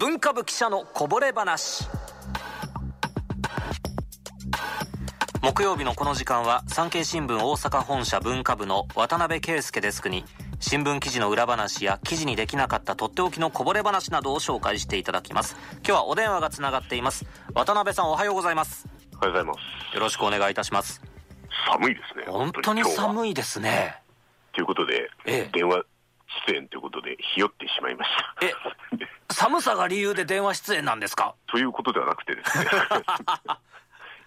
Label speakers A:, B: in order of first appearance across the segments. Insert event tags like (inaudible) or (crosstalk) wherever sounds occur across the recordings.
A: 文化部記者のこぼれ話。木曜日のこの時間は産経新聞大阪本社文化部の渡辺圭介デスクに新聞記事の裏話や記事にできなかったとっておきのこぼれ話などを紹介していただきます。今日はお電話がつながっています。渡辺さんおはようございます。
B: おはようございます。
A: よろしくお願いいたします。
B: 寒いですね。
A: 本当に寒いですね。
B: ということで、
A: ええ。
B: 電話出演ということで、ひよってしまいました。
A: え寒さが理由で電話出演なんですか？
B: ということではなくてですね。(laughs)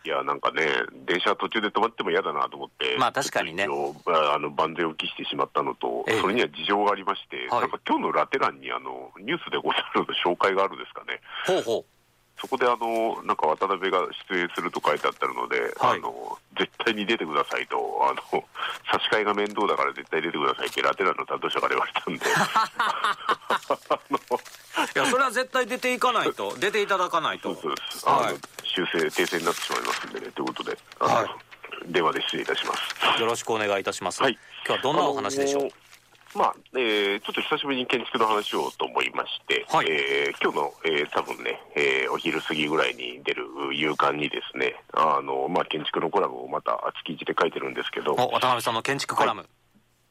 B: いや、なんかね、電車途中で止まっても嫌だなと思って、
A: まあ確かにね
B: あの万全を期してしまったのと、
A: ええ
B: それには事情がありまして、
A: はい
B: なんか今日のラテ欄にあのニュースでござるの紹介があるんですかね。
A: ほうほ
B: そこであの、なんか渡辺が出演すると書いてあったので、
A: はい。
B: あの、絶対に出てくださいと、あの、差し替えが面倒だから絶対出てくださいってラテランの担当者から言われたんで、(laughs)
A: いやそれは絶対出ていかないと (laughs) 出ていただかないと。
B: そう
A: はい。
B: 修正、訂正になってしまいますんでね、ということで、
A: はい。
B: 電話で失礼いたします。
A: よろしくお願いいたします、
B: はい。
A: 今日はどんなお話でしょう、
B: まあ、えーちょっと久しぶりに建築の話をと思いまして、
A: はい。
B: えー今日の、えー多分ね、えーお昼過ぎぐらいに出る夕刊にですね、あの、まあ、建築のコラムをまた月一で書いてるんですけど、
A: お渡辺さんの建築コラム、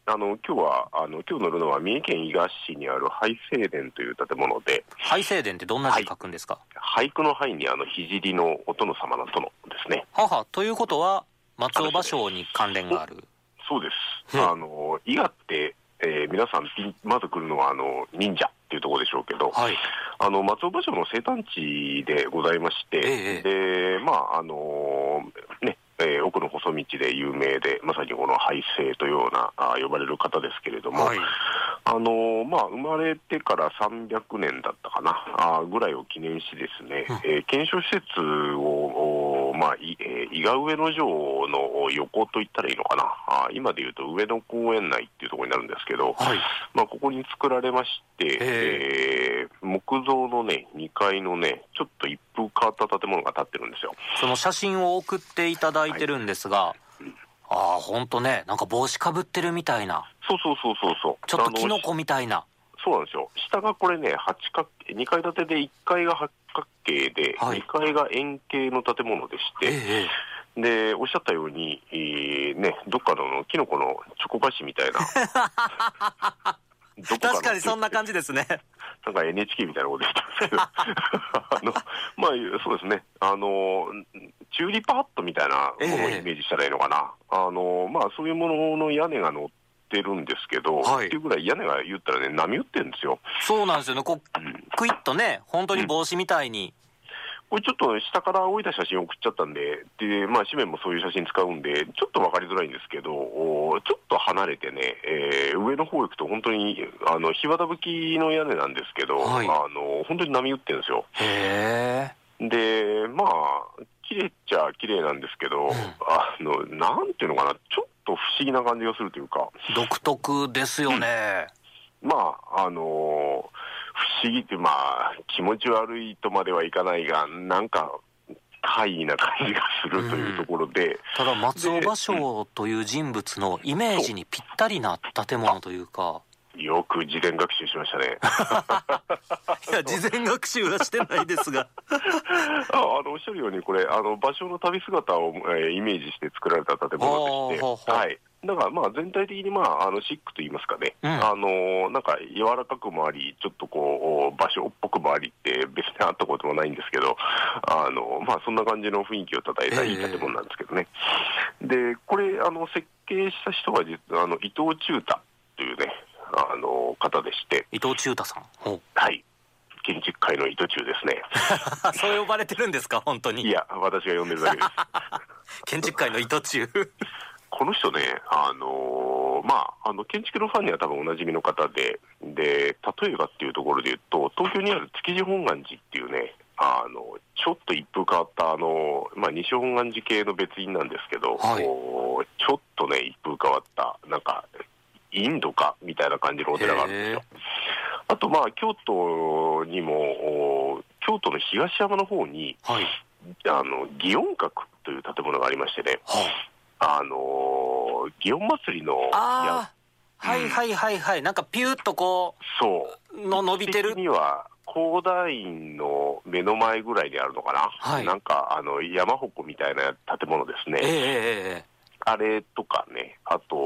B: あの、今日は、あの、今日乗るのは三重県伊賀市にある廃正殿という建物で、
A: 廃正殿ってどんな字書くんですか、
B: 俳句の灰にあの、聖のお殿様の殿ですね。
A: ははということは松尾芭蕉に関連がある。
B: そうです。
A: うん。
B: あの、伊賀って、えー皆さんまず来るのは、あの、忍者っていうところでしょうけど、
A: はい。
B: あの、松尾芭蕉の生誕地でございまして、
A: え
B: で、まあ、あのね、えー奥の細道で有名で、まさにこの廃生というようなあ呼ばれる方ですけれども、
A: はい。
B: あのまあ、生まれてから300年だったかな、あぐらいを記念しですね、えー検証施設を、おまあ、いえー伊賀上野城の横と言ったらいいのかな、あ今でいうと上野公園内っていうところになるんですけど、
A: はい
B: まあ、ここに作られまして、
A: え
B: えー木造のね、2階のね、ちょっと一風変わった建物が建ってるんですよ。
A: その写真を送っていただいてるんですが、ああ本当ねなんか帽子かぶってるみたいな
B: そうそうそうそうそう。
A: ちょっとキノコみたいな
B: そうなんですよ。下がこれね、八角形、2階建てで1階が八角形で、
A: はい。
B: 2階が円形の建物でして、
A: え
B: で、おっしゃったように、えーね、どっかのキノコのチョコ菓子みたいな。(laughs)
A: 確かにそんな感じですね。
B: なんか NHK みたいなこと言ってますけど、(laughs) あの、まあ、そうですね、あの、チューリップハットみたいなものをイメージしたらいいのかな。あの、まあ、そういうものの屋根が乗ってるんですけど、
A: はい。
B: っていうぐらい屋根が言ったらね、波打ってるんですよ。
A: そうなんですよね。こうクイッとね本当に帽子みたいに、
B: これちょっと下から置いた写真送っちゃったんで、で、まあ、紙面もそういう写真使うんで、ちょっとわかりづらいんですけど、おちょっと離れてね、えー上の方行くと本当に、あの、日肌吹きの屋根なんですけど、
A: はい。
B: あの、本当に波打ってるんですよ。
A: へえ
B: で、まあ、綺麗っちゃ綺麗なんですけど、あの、なんていうのかな、ちょっと不思議な感じがするというか、
A: 独特ですよね、
B: まあ、あの不思議って、まあ、気持ち悪いとまではいかないが、なんか、怪異な感じがするというところで、
A: ただ松尾芭蕉という人物のイメージにぴったりな建物というか
B: よく事前学習しましたね。(laughs)
A: いや事前学習はしてないですが (laughs)
B: ああのおっしゃるように、これ、あの場所の旅姿を、えーイメージして作られた建物でして、
A: ほうほうほう
B: はい。だからまあ全体的にまああのシックと言いますかね、
A: うん
B: あのなんか柔らかくもあり、ちょっとこう場所っぽくもありって別にあったこともないんですけど、あのまあそんな感じの雰囲気をたたえたいい建物なんですけどね。で、これあの設計した人は実はあの伊藤忠太というね、あの方でして、
A: 伊藤忠太さん？
B: はい。建築界の伊藤忠ですね。(laughs)
A: そう呼ばれてるんですか？本当に。
B: いや、私が呼んでるだけです。(laughs)
A: 建築界の伊藤忠。(laughs)
B: この人ね、あのーまあ、あの建築のファンには多分おなじみの方で、で例えばっていうところで言うと、東京にある築地本願寺っていうね、あのちょっと一風変わったあの、まあ、西本願寺系の別院なんですけど、
A: はい。
B: ちょっとね、一風変わった、なんか、インドかみたいな感じのお寺があるんですよ。あと、まあ、京都にも、お京都の東山の方に、
A: はい。
B: あの祇園閣という建物がありましてね、
A: は
B: あのー祇園祭りの
A: はいはいはいはい。なんかピューッとこ
B: そう。
A: うの伸びてる？
B: 的には高台院の目の前ぐらいにあるのかな、
A: はい。
B: なんかあの山鉾みたいな建物ですね、
A: えええええ。
B: あれとかね、あと、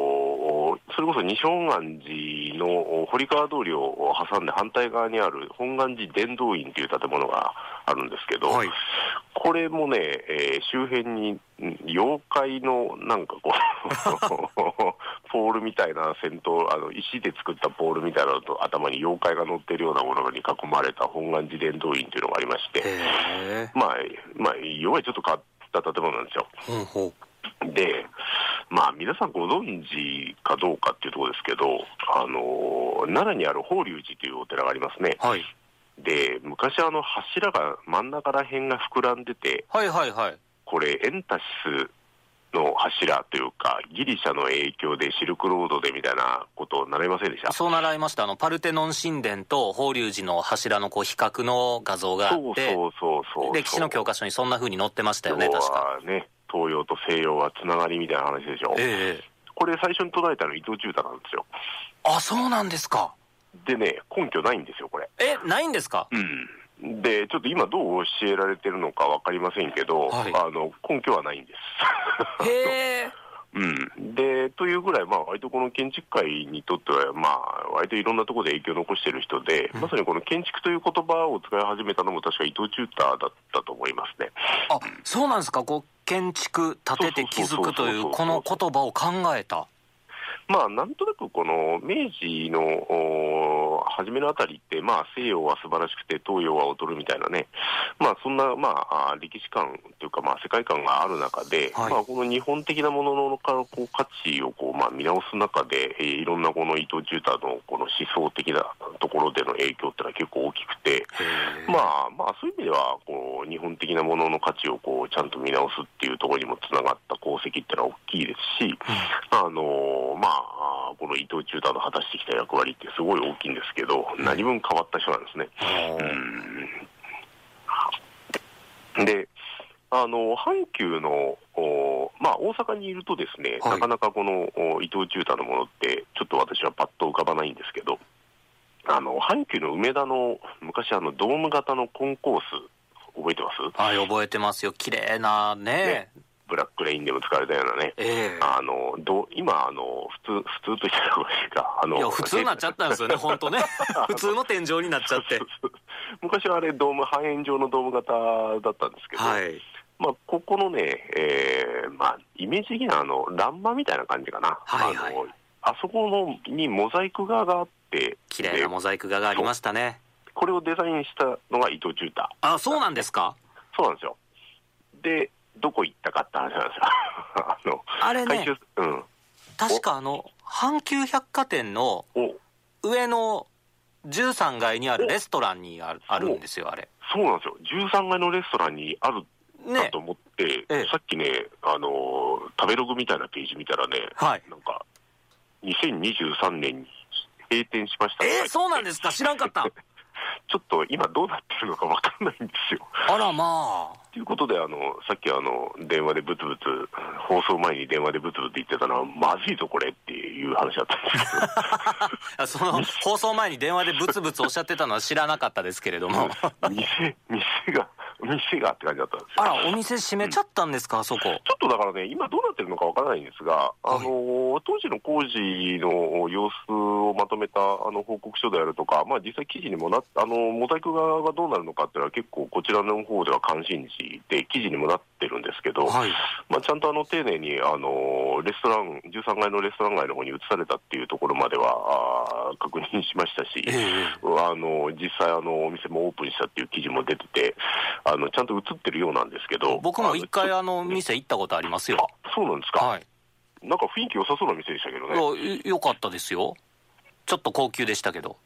B: それこそ西本願寺の堀川通りを挟んで反対側にある本願寺伝道院という建物があるんですけど、
A: はい。
B: これもね、えー周辺にん妖怪のなんかこう、(laughs) ポールみたいな戦闘、あの石で作ったポールみたいなのと頭に妖怪が乗ってるようなものに囲まれた本願寺伝道院というのがありまして、まあ、まあ、要はちょっと変わった建物なんですよ。
A: ほうほ
B: で、まあ、皆さんご存知かどうかっていうところですけど、あの奈良にある法隆寺というお寺がありますね。
A: うはい。
B: で、昔、あの柱が真ん中ら辺が膨らんでて、
A: はいはいはい。
B: これ、エンタシスの柱というか、ギリシャの影響でシルクロードでみたいなことを習いませんでした？
A: そう習いました。あのパルテノン神殿と法隆寺の柱のこう比較の画像があ
B: そう
A: って
B: そうそうそう。
A: 歴史の教科書にそんな風に載ってましたよね確か。
B: ね、東洋と西洋はつながりみたいな話でしょ。
A: ええ
B: これ、最初に途絶えたの伊藤忠太なんですよ。
A: あそうなんですか
B: でね、根拠ないんですよ、これ。
A: えないんですか？
B: うん、で、ちょっと今どう教えられてるのか分かりませんけど、
A: はい
B: あの根拠はないんです。
A: へえ (laughs)
B: うん、で、というぐらい、まあ、割とこの建築界にとっては、まあ、割といろんなところで影響を残している人で、まさにこの建築という言葉を使い始めたのも確か伊藤忠太だったと思いますね。
A: あそうなんですか？こう建築建てて築くというこの言葉を考えた。
B: まあ、なんとなくこの明治のお初めのあたりって、まあ、西洋は素晴らしくて東洋は劣るみたいなね、まあ、そんな、まあ、あ歴史観というか、まあ、世界観がある中で、
A: はい。
B: まあ、この日本的なもののかこう価値をこう、まあ、見直す中で、えーいろんなこの伊藤忠太のこの思想的なところでの影響ってのは結構大きくて、まあ、まあ、そういう意味では、こう、日本的なものの価値をこう、ちゃんと見直すっていうところにもつながった功績っていうのは大きいですし、あのまあ、この伊藤忠太の果たしてきた役割ってすごい大きいんですけど、何分変わった人なんですね。うん。で、あの阪急の、おまあ、大阪にいるとですね、
A: はい。
B: なかなかこのお伊藤忠太のものって、ちょっと私はパッと浮かばないんですけど、あの阪急の梅田の昔、あのドーム型のコンコース、覚えてます？
A: はい覚えてますよ。綺麗なね。
B: ね。ブラックレインでも使われたようなね。
A: ええ。
B: あのど今あの普通、普通としてたらいいか、あの
A: いや普通になっちゃったんですよね (laughs) 本当ね。(laughs) 普通の天井になっちゃって。(laughs)
B: 昔はあれ、ドーム、半円状のドーム型だったんですけど、
A: はい。
B: まあ、ここのね、えーまあ、イメージ的なあの欄間みたいな感じかな、
A: はいはい。
B: あのあそこのにモザイク画があって、
A: 綺麗な
B: で
A: モザイク画がありましたね。
B: これをデザインしたのが伊藤忠太、
A: あそうなんですか？
B: そうなんですよ。で、どこ行ったかって話なんですよ。(laughs) あの
A: あれね
B: うん、
A: 確かあの阪急百貨店の
B: お
A: 上の13階にあるレストランにあるあるんですよあれ。
B: そうなんですよ、13階のレストランにあるか
A: ね。
B: と思って、
A: ええ。
B: さっきね、あのー食べログみたいなページ見たらね、
A: はい。
B: なんか、2023年に閉店しました。
A: えー、そうなんですか？知らんかった。(laughs)
B: ちょっと今どうなってるのかわかんないんですよ。
A: あらまあ。
B: ということで、あの、さっきあの、電話でブツブツ、放送前に電話でブツブツ言ってたのは、まずいぞこれっていう話だったんですけど、
A: あ (laughs) その放送前に電話でブツブツおっしゃってたのは知らなかったですけれども。
B: 店、店が、店がって感じだったんですよ。
A: あらお店閉めちゃったんですか？あそこ。
B: ちょっとだからね、今どうなってるのかわからないんですが、あの当時の工事の様子をまとめたあの報告書であるとか、まあ、実際記事にもなっあのモザイク側がどうなるのかっていうのは結構こちらの方では関心事で記事にもなってるんですけど、
A: はい。
B: まあ、ちゃんとあの丁寧にあのレストラン、13階のレストラン街の方に移されたっていうところまではあー確認しましたし、
A: ええ。
B: あの実際あの、お店もオープンしたっていう記事も出てて、あのちゃんと映ってるようなんですけど、
A: 僕も一回
B: あ
A: あの店行ったことありますよ。
B: あそうなんですか、
A: はい。
B: なんか雰囲気良さそうな店でしたけどね、
A: よかったですよ。ちょっと高級でしたけど。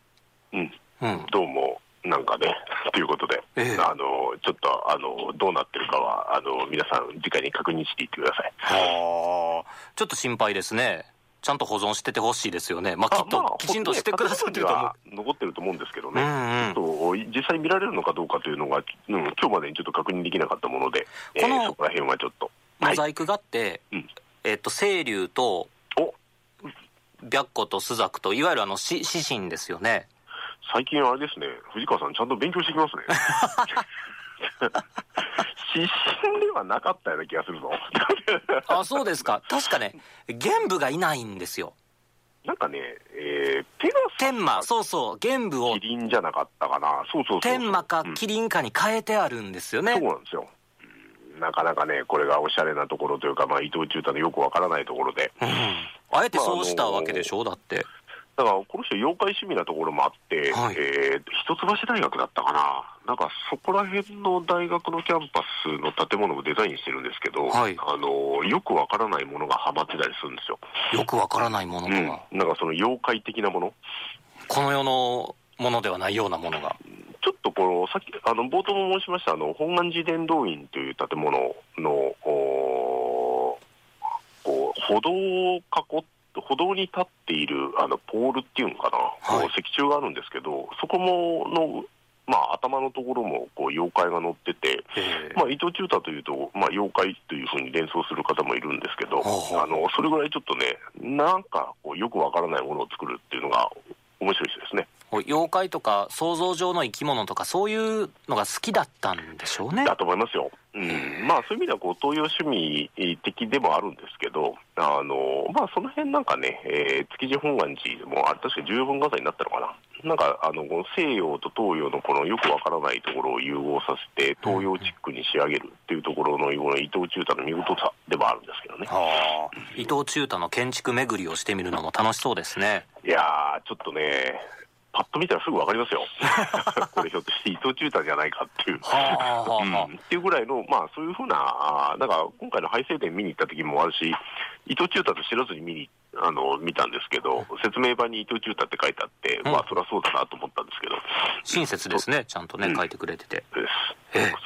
B: うん、
A: うん。
B: どうも、なんかね、(laughs) ということで、
A: ええ。
B: あのちょっとあのどうなってるかはあの、皆さん、次回に確認していってください。
A: はあ。ちょっと心配ですねちゃんと保存しててほしいですよね。まあきっと、
B: まあ
A: きちんとしてくださってると思う。
B: は残ってると思うんですけどね、
A: うんうん。
B: ちょっと実際見られるのかどうかというのが、うん、今日までにちょっと確認できなかったもので、え
A: この
B: ーそこら辺はちょっと。はい。
A: モザイク画って、
B: うん。
A: えっと清流と
B: お。
A: 白虎と朱雀といわゆるあのし獅神ですよね。
B: 最近あれですね、藤川さんちゃんと勉強してきますね。(laughs) (laughs) 指針ではなかったような気がするぞ。(laughs)
A: あ、そうですか。確かね、玄武がいないんですよ。
B: なんかね、えー、ペガス
A: 天馬、そうそう、玄武を
B: キリンじゃなかったかな。そうそう。
A: 天馬か
B: うん
A: キリンかに変えてあるんですよね。
B: そうなんですよ。うんなかなかね、これがおしゃれなところというか、まあ、伊藤忠太のよくわからないところで。
A: うんあえてそうしたわけでしょだって。
B: だから、この人、妖怪趣味なところもあって、
A: はい
B: えー一橋大学だったかな。なんか、そこら辺の大学のキャンパスの建物をデザインしてるんですけど、
A: はい
B: あの、よくわからないものがはまってたりするんですよ。
A: よくわからないもの
B: うん。
A: が、
B: なんかその妖怪的なもの。
A: この世のものではないようなものが。
B: ちょっとこの、さっき、あの、冒頭も申しました、あの、本願寺伝道院という建物の、おーこう、歩道を囲って、歩道に立っている、あの、ポールっていうのかな、
A: はい
B: こう石柱があるんですけど、そこも、の、まあ、頭のところも、こう、妖怪が乗ってて、
A: え
B: まあ、伊藤忠太というと、まあ、妖怪というふうに連想する方もいるんですけど、あの、それぐらいちょっとね、なんか、こう、よくわからないものを作るっていうのが、面白い人ですね。
A: 妖怪とか想像上の生き物とかそういうのが好きだったんでしょうね。
B: だと思いますよ。うん、まあそういう意味ではこう東洋趣味的でもあるんですけど、あのまあその辺なんかね、えー築地本願寺でも、あれ確か十分画座になったのかな。なんかあの西洋と東洋のこのよくわからないところを融合させて東洋チックに仕上げるっていうところのこの伊藤忠太の見事さでもあるんですけどね。
A: はあ、伊藤忠太の建築巡りをしてみるのも楽しそうですね。
B: いやー、ちょっとね、パッと見たらすぐわかりますよ。(laughs) これひょっとして伊藤忠太じゃないかっていう。っていうぐらいの、まあ、そういうふうな、あーなんか今回の廃正店見に行った時もあるし、伊藤忠太と知らずに見にあの見たんですけど、説明版に伊藤忠太って書いてあって、
A: うん
B: まあ、そりゃそうだなと思ったんですけど、
A: 親切ですね。ちゃんとね、
B: うん
A: 書いてくれてて。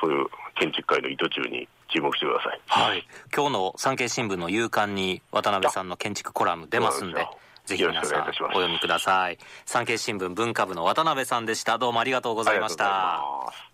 B: そういう建築界の伊藤忠に注目してください。
A: はい。今日の産経新聞の夕刊に渡辺さんの建築コラム出ますんでぜひ皆さんお読みください。産経新聞文化部の渡辺さんでした。どうもありがとうございました。